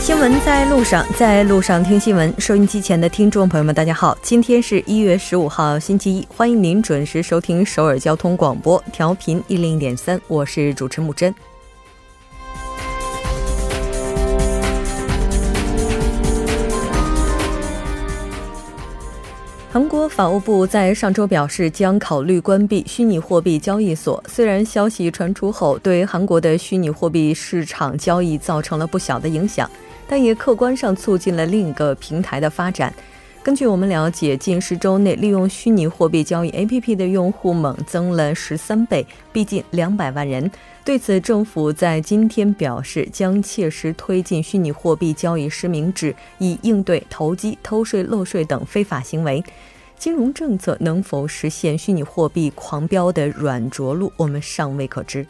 新闻在路上，在路上听新闻。收音机前的听众朋友们，大家好，今天是一月十五号，星期一，欢迎您准时收听首尔交通广播，调频一零点三，我是主持木真。韩国法务部在上周表示，将考虑关闭虚拟货币交易所。虽然消息传出后，对韩国的虚拟货币市场交易造成了不小的影响，但也客观上促进了另一个平台的发展。根据我们了解，近十周内利用虚拟货币交易 APP 的用户猛增了十三倍，逼近两百万人。对此，政府在今天表示，将切实推进虚拟货币交易实名制，以应对投机、偷税漏税等非法行为。金融政策能否实现虚拟货币狂飙的软着陆，我们尚未可知。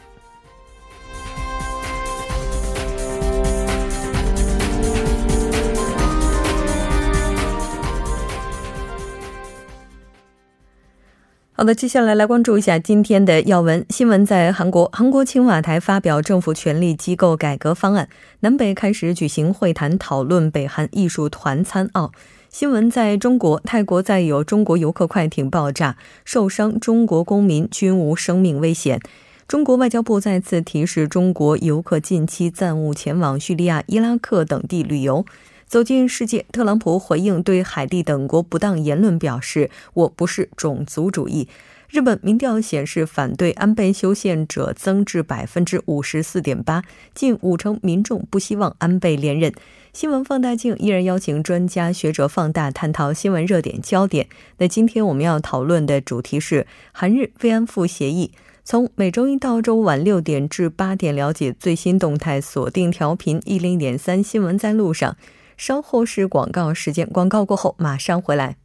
好的，接下来来关注一下今天的要闻新闻。在韩国，韩国青瓦台发表政府权力机构改革方案，南北开始举行会谈讨论北韩艺术团参奥。新闻在中国，泰国再有中国游客快艇爆炸，受伤中国公民均无生命危险。中国外交部再次提示中国游客近期暂勿前往叙利亚、伊拉克等地旅游。走进世界，特朗普回应对海地等国不当言论表示：“我不是种族主义。”日本民调显示，反对安倍修宪者增至百分之五十四点八，近五成民众不希望安倍连任。新闻放大镜依然邀请专家学者放大探讨新闻热点焦点。那今天我们要讨论的主题是韩日慰安妇协议。从每周一到周五晚六点至八点，了解最新动态，锁定调频一零点三新闻在路上。稍后是广告时间，广告过后马上回来。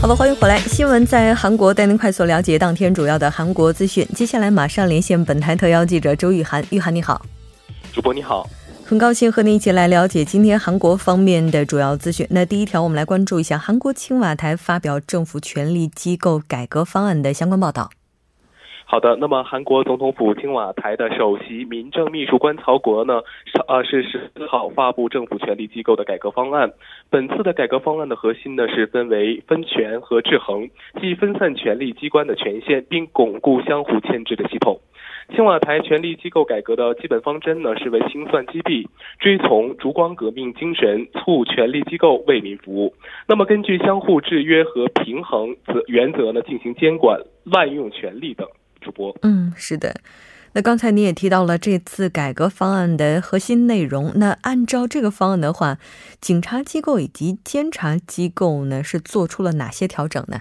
好的，欢迎回来。新闻在韩国带您快速了解当天主要的韩国资讯。接下来马上连线本台特邀记者周玉涵。玉涵你好，主播你好，很高兴和您一起来了解今天韩国方面的主要资讯。那第一条，我们来关注一下韩国青瓦台发表政府权力机构改革方案的相关报道。好的，那么韩国总统府青瓦台的首席民政秘书官曹国呢，是呃是十四号发布政府权力机构的改革方案。本次的改革方案的核心呢是分为分权和制衡，即分散权力机关的权限，并巩固相互牵制的系统。青瓦台权力机构改革的基本方针呢是为清算击毙，追从烛光革命精神，促权力机构为民服务。那么根据相互制约和平衡则原则呢进行监管、滥用权力等。主播，嗯，是的。那刚才你也提到了这次改革方案的核心内容。那按照这个方案的话，警察机构以及监察机构呢是做出了哪些调整呢？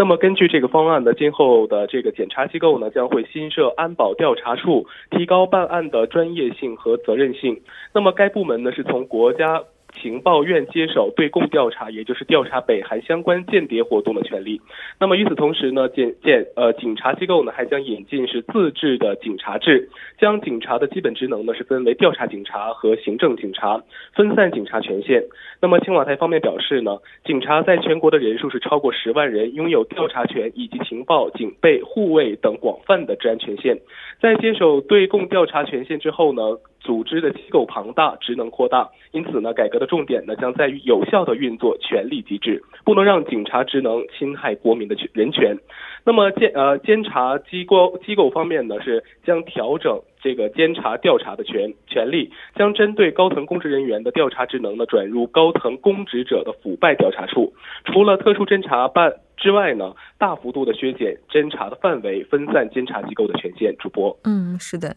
那么根据这个方案呢，今后的这个检查机构呢将会新设安保调查处，提高办案的专业性和责任性。那么该部门呢是从国家。情报院接手对共调查，也就是调查北韩相关间谍活动的权利。那么与此同时呢，检检呃警察机构呢还将引进是自治的警察制，将警察的基本职能呢是分为调查警察和行政警察，分散警察权限。那么青瓦台方面表示呢，警察在全国的人数是超过十万人，拥有调查权以及情报、警备、护卫等广泛的治安权限。在接手对共调查权限之后呢？组织的机构庞大，职能扩大，因此呢，改革的重点呢将在于有效的运作权力机制，不能让警察职能侵害国民的权人权。那么监呃监察机构机构方面呢是将调整这个监察调查的权权利，将针对高层公职人员的调查职能呢转入高层公职者的腐败调查处。除了特殊侦查办之外呢，大幅度的削减侦查的范围，分散监察机构的权限。主播，嗯，是的。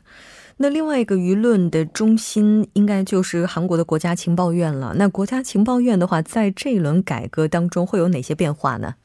那另外一个舆论的中心，应该就是韩国的国家情报院了。那国家情报院的话，在这一轮改革当中会有哪些变化呢？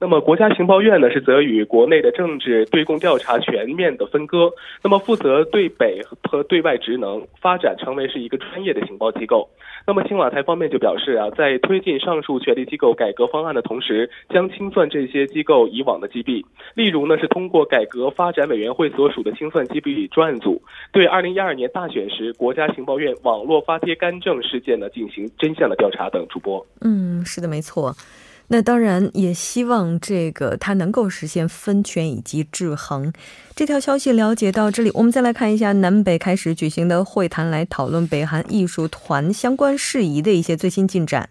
那么国家情报院呢是则与国内的政治对共调查全面的分割，那么负责对北和对外职能发展成为是一个专业的情报机构。那么青瓦台方面就表示啊，在推进上述权力机构改革方案的同时，将清算这些机构以往的击毙。例如呢，是通过改革发展委员会所属的清算击毙专案组，对二零一二年大选时国家情报院网络发帖干政事件呢进行真相的调查等。主播，嗯，是的，没错。那当然也希望这个它能够实现分权以及制衡。这条消息了解到这里，我们再来看一下南北开始举行的会谈，来讨论北韩艺术团相关事宜的一些最新进展。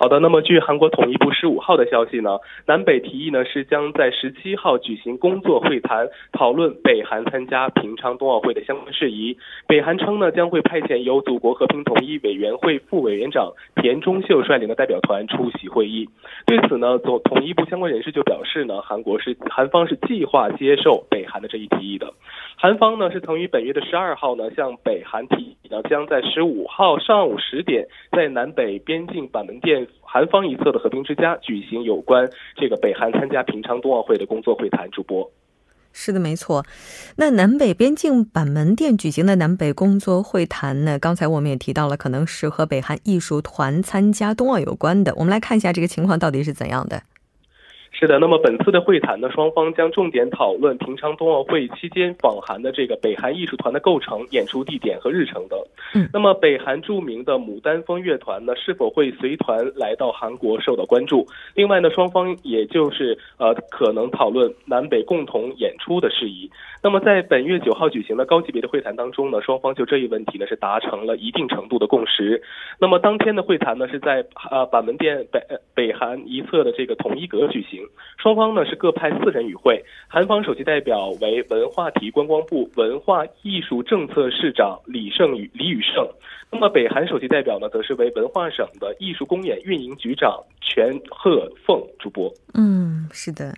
好的，那么据韩国统一部十五号的消息呢，南北提议呢是将在十七号举行工作会谈，讨论北韩参加平昌冬奥会的相关事宜。北韩称呢将会派遣由祖国和平统一委员会副委员长田中秀率领的代表团出席会议。对此呢，总统一部相关人士就表示呢，韩国是韩方是计划接受北韩的这一提议的。韩方呢是曾于本月的十二号呢向北韩提议呢将在十五号上午十点在南北边境板门店。韩方一侧的和平之家举行有关这个北韩参加平昌冬奥会的工作会谈。主播，是的，没错。那南北边境板门店举行的南北工作会谈呢？刚才我们也提到了，可能是和北韩艺术团参加冬奥有关的。我们来看一下这个情况到底是怎样的。是的，那么本次的会谈呢，双方将重点讨论平昌冬奥会期间访韩的这个北韩艺术团的构成、演出地点和日程等。嗯，那么北韩著名的牡丹峰乐团呢，是否会随团来到韩国受到关注？另外呢，双方也就是呃可能讨论南北共同演出的事宜。那么在本月九号举行的高级别的会谈当中呢，双方就这一问题呢是达成了一定程度的共识。那么当天的会谈呢是在呃板门店北北韩一侧的这个统一阁举行。双方呢是各派四人与会，韩方首席代表为文化体育观光部文化艺术政策市长李胜宇李宇胜，那么北韩首席代表呢则是为文化省的艺术公演运营局长全鹤凤主播。嗯，是的。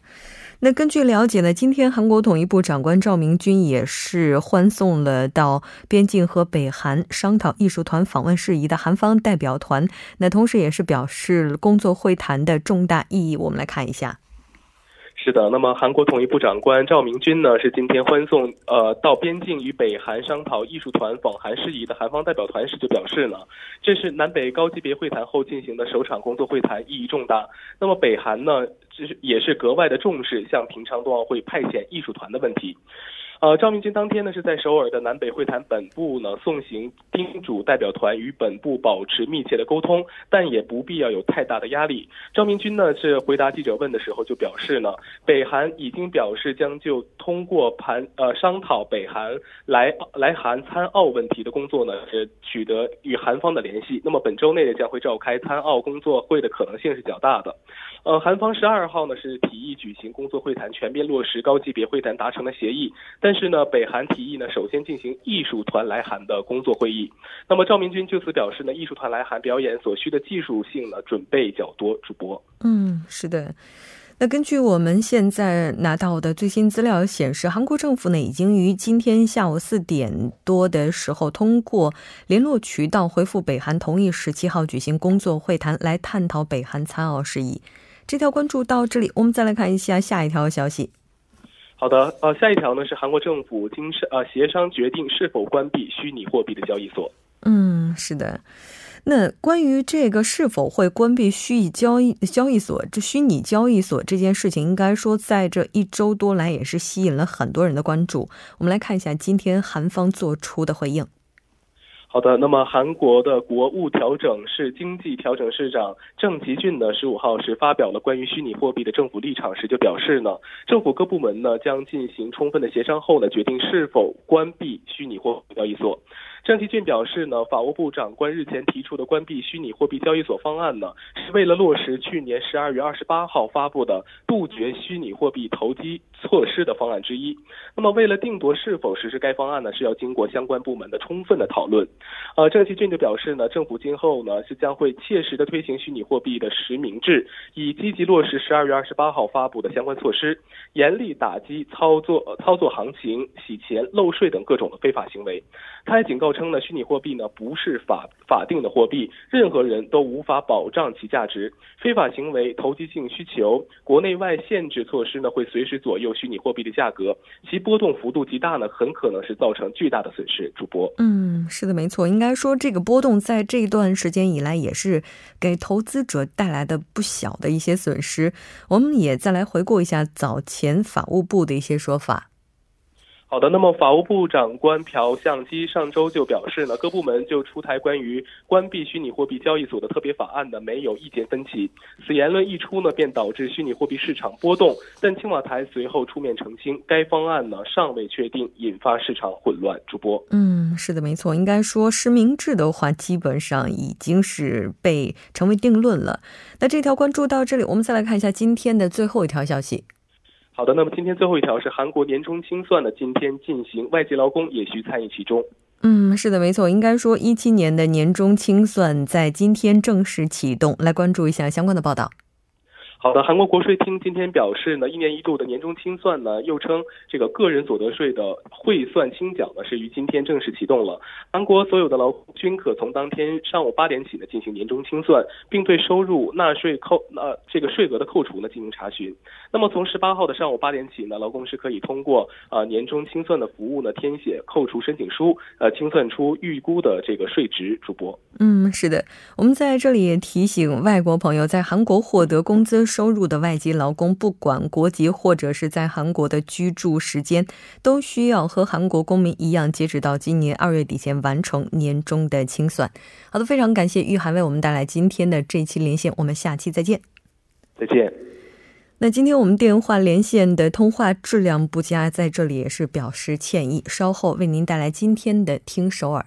那根据了解呢，今天韩国统一部长官赵明军也是欢送了到边境和北韩商讨艺术团访问事宜的韩方代表团，那同时也是表示工作会谈的重大意义。我们来看一下。是的，那么韩国统一部长官赵明军呢，是今天欢送呃到边境与北韩商讨艺术团访韩事宜的韩方代表团时就表示呢，这是南北高级别会谈后进行的首场工作会谈，意义重大。那么北韩呢，这是也是格外的重视向平昌冬奥会派遣艺术团的问题。呃，赵明军当天呢是在首尔的南北会谈本部呢送行，叮嘱代表团与本部保持密切的沟通，但也不必要有太大的压力。赵明军呢是回答记者问的时候就表示呢，北韩已经表示将就通过盘呃商讨北韩来来韩参奥问题的工作呢是取得与韩方的联系。那么本周内呢将会召开参奥工作会的可能性是较大的。呃，韩方十二号呢是提议举行工作会谈，全面落实高级别会谈达成的协议，但。但是呢，北韩提议呢，首先进行艺术团来韩的工作会议。那么赵明军就此表示呢，艺术团来韩表演所需的技术性呢，准备较多。主播，嗯，是的。那根据我们现在拿到的最新资料显示，韩国政府呢，已经于今天下午四点多的时候，通过联络渠道回复北韩，同意十七号举行工作会谈，来探讨北韩参奥事宜。这条关注到这里，我们再来看一下下一条消息。好的，呃，下一条呢是韩国政府经是呃协商决定是否关闭虚拟货币的交易所。嗯，是的。那关于这个是否会关闭虚拟交易交易所，这虚拟交易所这件事情，应该说在这一周多来也是吸引了很多人的关注。我们来看一下今天韩方做出的回应。好的，那么韩国的国务调整室经济调整市长郑吉俊呢，十五号是发表了关于虚拟货币的政府立场时就表示呢，政府各部门呢将进行充分的协商后呢，决定是否关闭虚拟货币交易所。郑其俊表示呢，法务部长官日前提出的关闭虚拟货币交易所方案呢，是为了落实去年十二月二十八号发布的杜绝虚拟货币投机措施的方案之一。那么，为了定夺是否实施该方案呢，是要经过相关部门的充分的讨论。呃，郑其俊就表示呢，政府今后呢是将会切实的推行虚拟货币的实名制，以积极落实十二月二十八号发布的相关措施，严厉打击操作呃操作行情、洗钱、漏税等各种的非法行为。他还警告。称呢，虚拟货币呢不是法法定的货币，任何人都无法保障其价值。非法行为、投机性需求、国内外限制措施呢，会随时左右虚拟货币的价格，其波动幅度极大呢，很可能是造成巨大的损失。主播，嗯，是的，没错，应该说这个波动在这段时间以来也是给投资者带来的不小的一些损失。我们也再来回顾一下早前法务部的一些说法。好的，那么法务部长官朴相基上周就表示呢，各部门就出台关于关闭虚拟货币交易所的特别法案呢，没有意见分歧。此言论一出呢，便导致虚拟货币市场波动。但青瓦台随后出面澄清，该方案呢尚未确定，引发市场混乱。主播，嗯，是的，没错，应该说实名制的话，基本上已经是被成为定论了。那这条关注到这里，我们再来看一下今天的最后一条消息。好的，那么今天最后一条是韩国年终清算的今天进行，外籍劳工也需参与其中。嗯，是的，没错，应该说一七年的年终清算在今天正式启动，来关注一下相关的报道。好的，韩国国税厅今天表示呢，一年一度的年终清算呢，又称这个个人所得税的汇算清缴呢，是于今天正式启动了。韩国所有的劳工均可从当天上午八点起呢进行年终清算，并对收入纳税扣呃这个税额的扣除呢进行查询。那么从十八号的上午八点起呢，劳工是可以通过呃年终清算的服务呢填写扣除申请书，呃清算出预估的这个税值。主播，嗯，是的，我们在这里也提醒外国朋友，在韩国获得工资。收入的外籍劳工，不管国籍或者是在韩国的居住时间，都需要和韩国公民一样，截止到今年二月底前完成年终的清算。好的，非常感谢玉涵为我们带来今天的这期连线，我们下期再见。再见。那今天我们电话连线的通话质量不佳，在这里也是表示歉意。稍后为您带来今天的听首尔。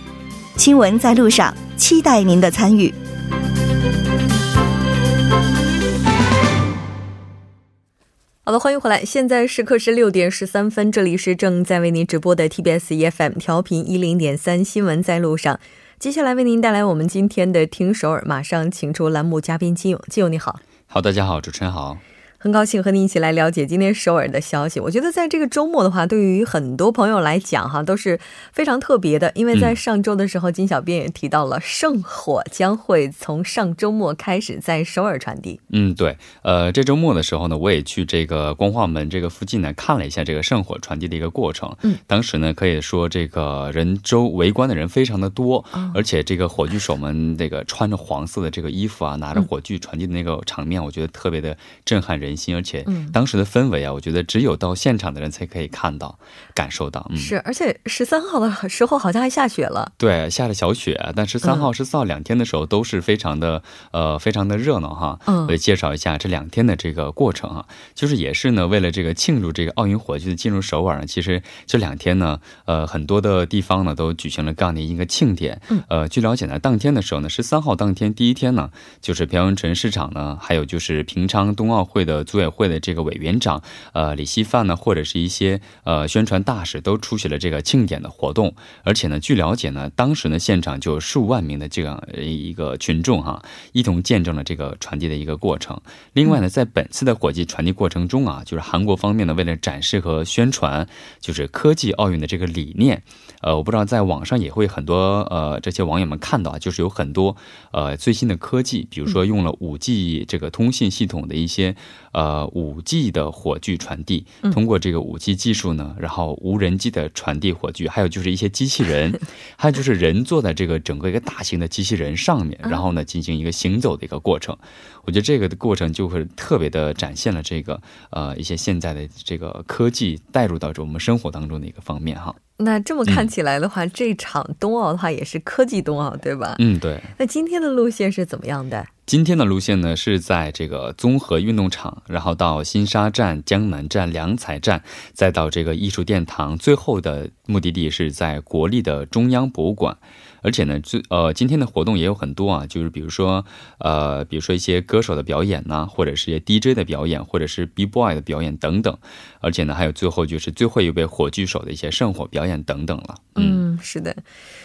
新闻在路上，期待您的参与。好的，欢迎回来。现在时刻是六点十三分，这里是正在为您直播的 TBS EFM 调频一零点三新闻在路上。接下来为您带来我们今天的听首尔，马上请出栏目嘉宾金勇。金勇你好，好，大家好，主持人好。很高兴和您一起来了解今天首尔的消息。我觉得在这个周末的话，对于很多朋友来讲哈，都是非常特别的。因为在上周的时候，金小编也提到了圣火将会从上周末开始在首尔传递。嗯，对。呃，这周末的时候呢，我也去这个光化门这个附近呢看了一下这个圣火传递的一个过程。嗯，当时呢可以说这个人周围观的人非常的多，而且这个火炬手们这个穿着黄色的这个衣服啊，拿着火炬传递的那个场面，我觉得特别的震撼人。人心，而且当时的氛围啊，我觉得只有到现场的人才可以看到、感受到。嗯，是，而且十三号的时候好像还下雪了。对，下了小雪，但十三号、十四号两天的时候都是非常的呃，非常的热闹哈。嗯，我介绍一下这两天的这个过程啊，就是也是呢，为了这个庆祝这个奥运火炬的进入首尔呢，其实这两天呢，呃，很多的地方呢都举行了这样的一个庆典。嗯，呃，据了解呢，当天的时候呢，十三号当天第一天呢，就是朴元淳市场呢，还有就是平昌冬奥会的。组委会的这个委员长，呃，李希范呢，或者是一些呃宣传大使都出席了这个庆典的活动，而且呢，据了解呢，当时呢现场就有数万名的这样一个群众哈，一同见证了这个传递的一个过程。另外呢，在本次的火炬传递过程中啊，就是韩国方面呢，为了展示和宣传就是科技奥运的这个理念，呃，我不知道在网上也会很多呃这些网友们看到啊，就是有很多呃最新的科技，比如说用了五 G 这个通信系统的一些。呃，五 G 的火炬传递，通过这个五 G 技术呢，然后无人机的传递火炬，还有就是一些机器人，还有就是人坐在这个整个一个大型的机器人上面，然后呢进行一个行走的一个过程。我觉得这个的过程就会特别的展现了这个呃一些现在的这个科技带入到这我们生活当中的一个方面哈。那这么看起来的话，这场冬奥的话也是科技冬奥，对吧？嗯，对。那今天的路线是怎么样的？今天的路线呢是在这个综合运动场，然后到新沙站、江南站、良才站，再到这个艺术殿堂，最后的目的地是在国立的中央博物馆。而且呢，最呃今天的活动也有很多啊，就是比如说呃，比如说一些歌手的表演呐，或者是一些 DJ 的表演，或者是 B Boy 的表演等等。而且呢，还有最后就是最后一位火炬手的一些圣火表演等等了。嗯，是的。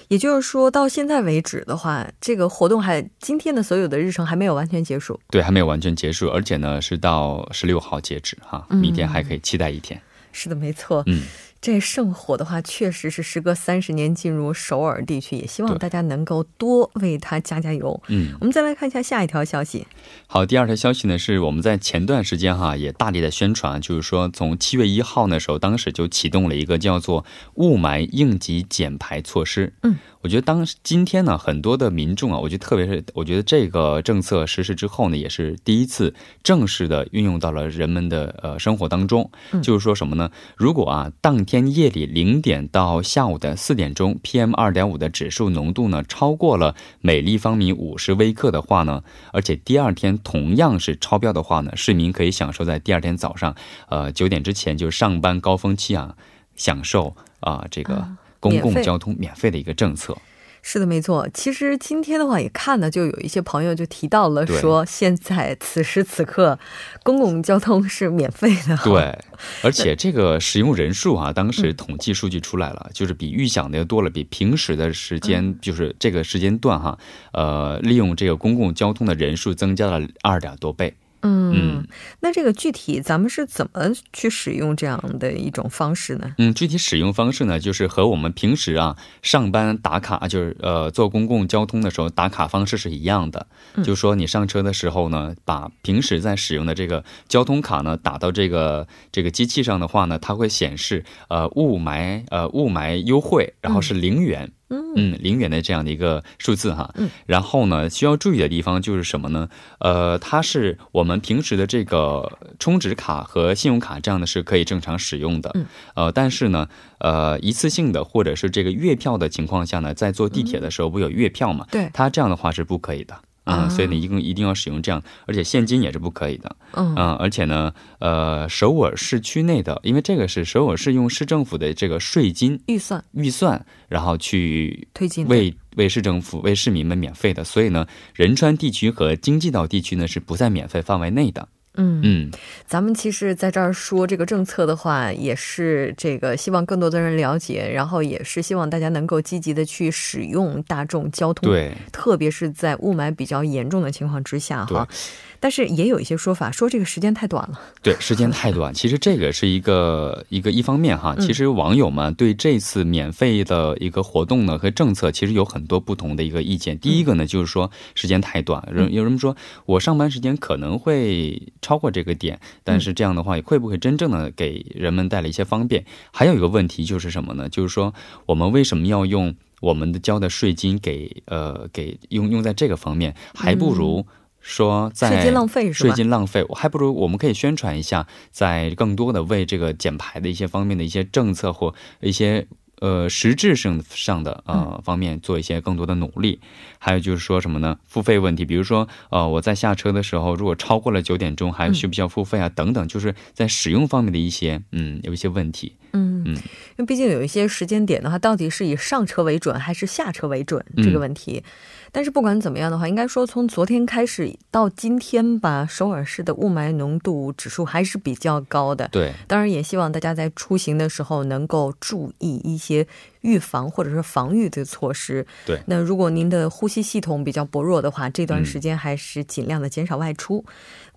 也就是说到现在为止的话，这个活动还今天的所有的日程还没有完全结束。对，还没有完全结束，而且呢是到十六号截止哈，明天还可以期待一天。是的，没错。嗯。这圣火的话，确实是时隔三十年进入首尔地区，也希望大家能够多为它加加油。嗯，我们再来看一下下一条消息。好，第二条消息呢是我们在前段时间哈也大力的宣传，就是说从七月一号那时候，当时就启动了一个叫做雾霾应急减排措施。嗯。我觉得当今天呢，很多的民众啊，我觉得特别是我觉得这个政策实施之后呢，也是第一次正式的运用到了人们的呃生活当中。就是说什么呢？如果啊，当天夜里零点到下午的四点钟，PM 二点五的指数浓度呢超过了每立方米五十微克的话呢，而且第二天同样是超标的话呢，市民可以享受在第二天早上呃九点之前，就是上班高峰期啊，享受啊这个。公共交通免费的一个政策，是的，没错。其实今天的话也看呢，就有一些朋友就提到了说，现在此时此刻公共交通是免费的。对，而且这个使用人数啊，当时统计数据出来了，就是比预想的要多了，比平时的时间，就是这个时间段哈，呃，利用这个公共交通的人数增加了二点多倍。嗯，那这个具体咱们是怎么去使用这样的一种方式呢？嗯，具体使用方式呢，就是和我们平时啊上班打卡，就是呃坐公共交通的时候打卡方式是一样的。就说你上车的时候呢，把平时在使用的这个交通卡呢打到这个这个机器上的话呢，它会显示呃雾霾呃雾霾优惠，然后是零元。嗯零元的这样的一个数字哈，嗯，然后呢，需要注意的地方就是什么呢？呃，它是我们平时的这个充值卡和信用卡这样的是可以正常使用的，嗯，呃，但是呢，呃，一次性的或者是这个月票的情况下呢，在坐地铁的时候不有月票嘛？对，它这样的话是不可以的。嗯，所以你一共一定要使用这样，而且现金也是不可以的。嗯，而且呢，呃，首尔市区内的，因为这个是首尔市用市政府的这个税金预算预算，然后去推进为为市政府为市民们免费的，所以呢，仁川地区和京畿道地区呢是不在免费范围内的。嗯嗯，咱们其实在这儿说这个政策的话，也是这个希望更多的人了解，然后也是希望大家能够积极的去使用大众交通，对，特别是在雾霾比较严重的情况之下哈。但是也有一些说法说这个时间太短了。对，时间太短。其实这个是一个一个一方面哈。其实网友们对这次免费的一个活动呢和政策，其实有很多不同的一个意见。第一个呢，就是说时间太短。人有人说我上班时间可能会超过这个点，但是这样的话会不会真正的给人们带来一些方便？还有一个问题就是什么呢？就是说我们为什么要用我们的交的税金给呃给用用在这个方面？还不如。说在税金浪费是吧？税金浪费，我还不如我们可以宣传一下，在更多的为这个减排的一些方面的一些政策或一些呃实质性上的呃方面做一些更多的努力。还有就是说什么呢？付费问题，比如说呃我在下车的时候，如果超过了九点钟，还需不需要付费啊？等等，就是在使用方面的一些嗯有一些问题。嗯嗯，因为毕竟有一些时间点的话，到底是以上车为准还是下车为准这个问题。但是不管怎么样的话，应该说从昨天开始到今天吧，首尔市的雾霾浓度指数还是比较高的。对，当然也希望大家在出行的时候能够注意一些预防或者是防御的措施。对，那如果您的呼吸系统比较薄弱的话，这段时间还是尽量的减少外出。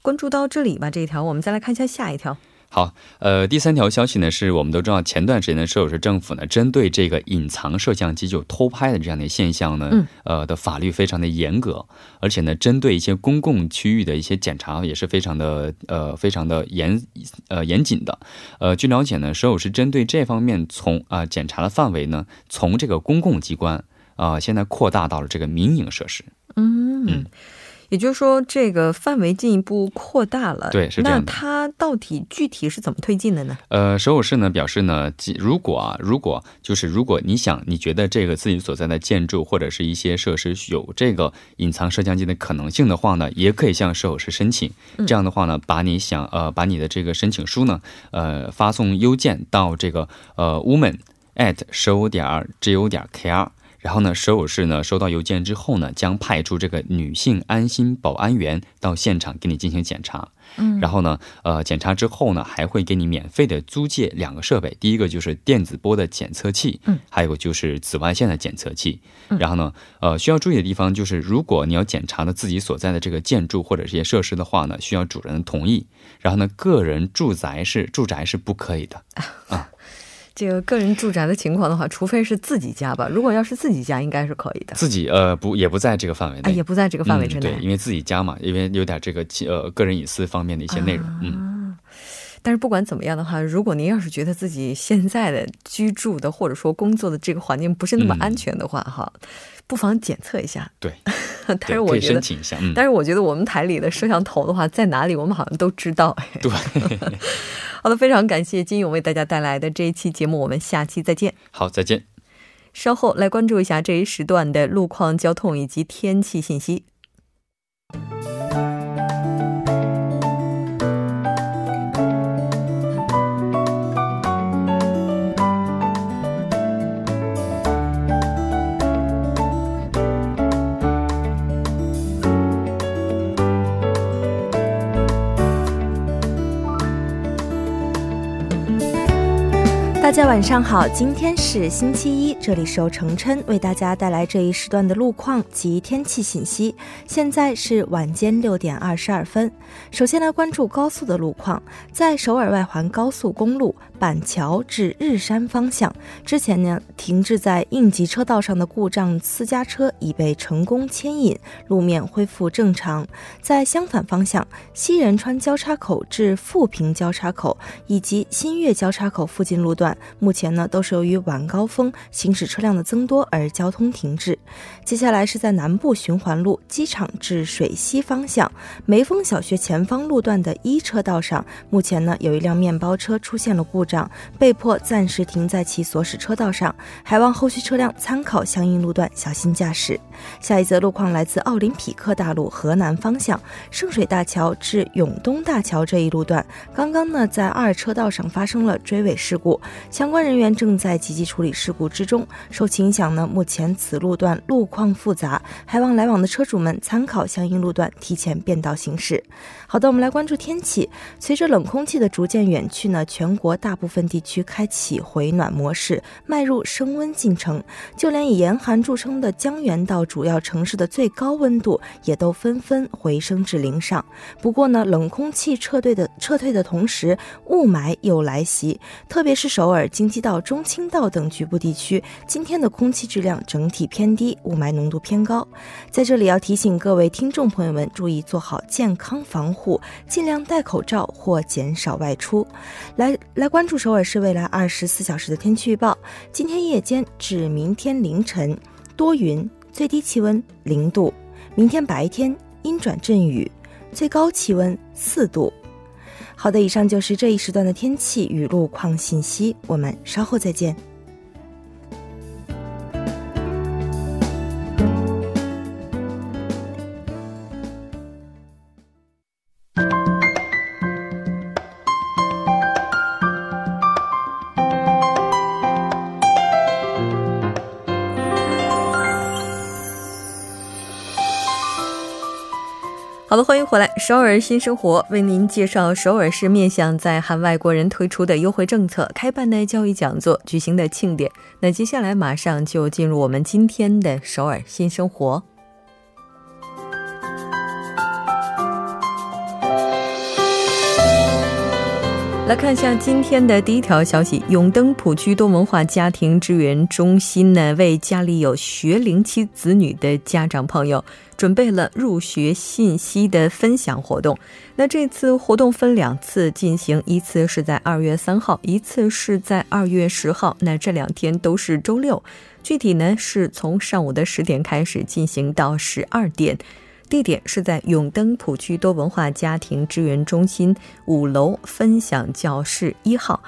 关注到这里吧，这一条我们再来看一下下一条。好，呃，第三条消息呢，是我们都知道，前段时间的首尔市政府呢，针对这个隐藏摄像机就偷拍的这样的现象呢，呃，的法律非常的严格，而且呢，针对一些公共区域的一些检查也是非常的，呃，非常的严，呃，严谨的。呃，据了解呢，首尔市针对这方面从啊检查的范围呢，从这个公共机关啊，现在扩大到了这个民营设施。嗯。也就是说，这个范围进一步扩大了。对，是这样的。那它到底具体是怎么推进的呢？呃，首尔市呢表示呢，如果啊，如果就是如果你想，你觉得这个自己所在的建筑或者是一些设施有这个隐藏摄像机的可能性的话呢，也可以向首尔市申请。这样的话呢，把你想呃，把你的这个申请书呢，呃，发送邮件到这个呃，woman at 首尔点 g o 点 k r。然后呢，首尔市呢收到邮件之后呢，将派出这个女性安心保安员到现场给你进行检查。嗯，然后呢，呃，检查之后呢，还会给你免费的租借两个设备，第一个就是电子波的检测器，嗯，还有就是紫外线的检测器。然后呢，呃，需要注意的地方就是，如果你要检查的自己所在的这个建筑或者这些设施的话呢，需要主人的同意。然后呢，个人住宅是住宅是不可以的 啊。这个个人住宅的情况的话，除非是自己家吧。如果要是自己家，应该是可以的。自己呃不也不在这个范围内，也不在这个范围之内。对，因为自己家嘛，因为有点这个呃个人隐私方面的一些内容。嗯。但是不管怎么样的话，如果您要是觉得自己现在的居住的或者说工作的这个环境不是那么安全的话，哈，不妨检测一下。对。但是我觉得，申请一下。但是我觉得我们台里的摄像头的话，在哪里我们好像都知道。对。好的，非常感谢金勇为大家带来的这一期节目，我们下期再见。好，再见。稍后来关注一下这一时段的路况、交通以及天气信息。大家晚上好，今天是星期一，这里是由程琛为大家带来这一时段的路况及天气信息。现在是晚间六点二十二分，首先来关注高速的路况，在首尔外环高速公路。板桥至日山方向，之前呢停滞在应急车道上的故障私家车已被成功牵引，路面恢复正常。在相反方向，西仁川交叉口至富平交叉口以及新月交叉口附近路段，目前呢都是由于晚高峰行驶车辆的增多而交通停滞。接下来是在南部循环路机场至水西方向梅峰小学前方路段的一车道上，目前呢有一辆面包车出现了故障。被迫暂时停在其所驶车道上，还望后续车辆参考相应路段小心驾驶。下一则路况来自奥林匹克大路河南方向圣水大桥至永东大桥这一路段，刚刚呢在二车道上发生了追尾事故，相关人员正在积极处理事故之中。受其影响呢，目前此路段路况复杂，还望来往的车主们参考相应路段，提前变道行驶。好的，我们来关注天气。随着冷空气的逐渐远去呢，全国大部分地区开启回暖模式，迈入升温进程。就连以严寒著称的江原道主要城市的最高温度也都纷纷回升至零上。不过呢，冷空气撤退的撤退的同时，雾霾又来袭。特别是首尔、京畿道、中青道等局部地区，今天的空气质量整体偏低，雾霾浓度偏高。在这里要提醒各位听众朋友们，注意做好健康防护，户尽量戴口罩或减少外出。来来关。注首尔市未来二十四小时的天气预报：今天夜间至明天凌晨多云，最低气温零度；明天白天阴转阵雨，最高气温四度。好的，以上就是这一时段的天气与路况信息，我们稍后再见。好的，欢迎回来，首尔新生活为您介绍首尔市面向在韩外国人推出的优惠政策、开办的教育讲座、举行的庆典。那接下来马上就进入我们今天的首尔新生活。来看一下今天的第一条消息：永登浦区多文化家庭支援中心呢，为家里有学龄期子女的家长朋友准备了入学信息的分享活动。那这次活动分两次进行，一次是在二月三号，一次是在二月十号。那这两天都是周六，具体呢是从上午的十点开始进行到十二点。地点是在永登浦区多文化家庭支援中心五楼分享教室一号。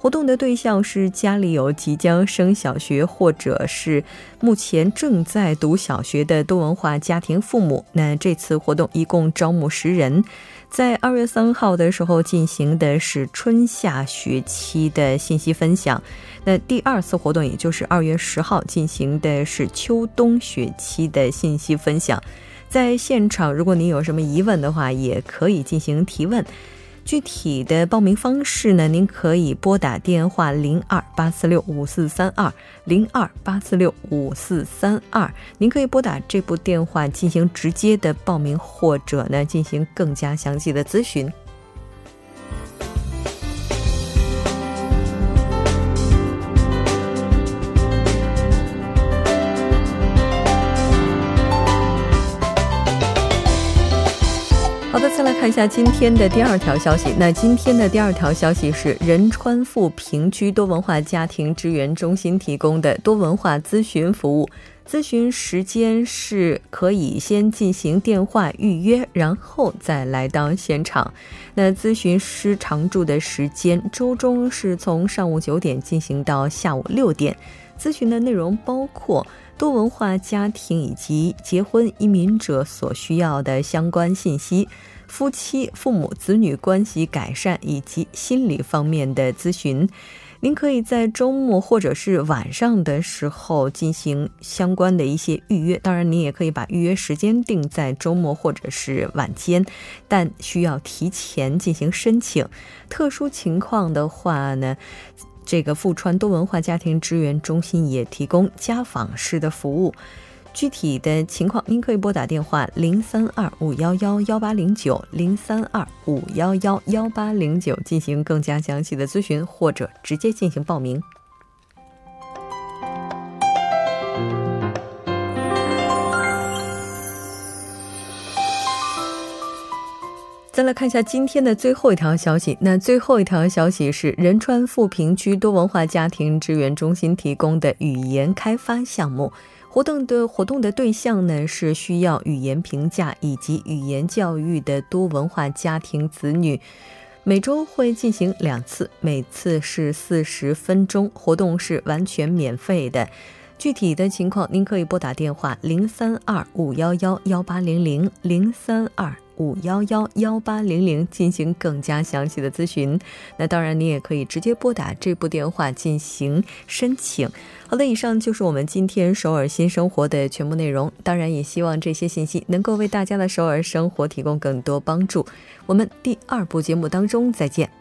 活动的对象是家里有即将升小学或者是目前正在读小学的多文化家庭父母。那这次活动一共招募十人，在二月三号的时候进行的是春夏学期的信息分享。那第二次活动，也就是二月十号进行的是秋冬学期的信息分享。在现场，如果您有什么疑问的话，也可以进行提问。具体的报名方式呢？您可以拨打电话零二八四六五四三二零二八四六五四三二，您可以拨打这部电话进行直接的报名，或者呢进行更加详细的咨询。看一下今天的第二条消息。那今天的第二条消息是仁川富平区多文化家庭支援中心提供的多文化咨询服务。咨询时间是可以先进行电话预约，然后再来到现场。那咨询师常驻的时间，周中是从上午九点进行到下午六点。咨询的内容包括多文化家庭以及结婚移民者所需要的相关信息。夫妻、父母、子女关系改善以及心理方面的咨询，您可以在周末或者是晚上的时候进行相关的一些预约。当然，您也可以把预约时间定在周末或者是晚间，但需要提前进行申请。特殊情况的话呢，这个富川多文化家庭支援中心也提供家访式的服务。具体的情况，您可以拨打电话零三二五幺幺幺八零九零三二五幺幺幺八零九进行更加详细的咨询，或者直接进行报名。再来看一下今天的最后一条消息，那最后一条消息是仁川富平区多文化家庭支援中心提供的语言开发项目。活动的活动的对象呢是需要语言评价以及语言教育的多文化家庭子女，每周会进行两次，每次是四十分钟，活动是完全免费的。具体的情况，您可以拨打电话零三二五幺幺幺八零零零三二。五幺幺幺八零零进行更加详细的咨询。那当然，你也可以直接拨打这部电话进行申请。好的，以上就是我们今天首尔新生活的全部内容。当然，也希望这些信息能够为大家的首尔生活提供更多帮助。我们第二部节目当中再见。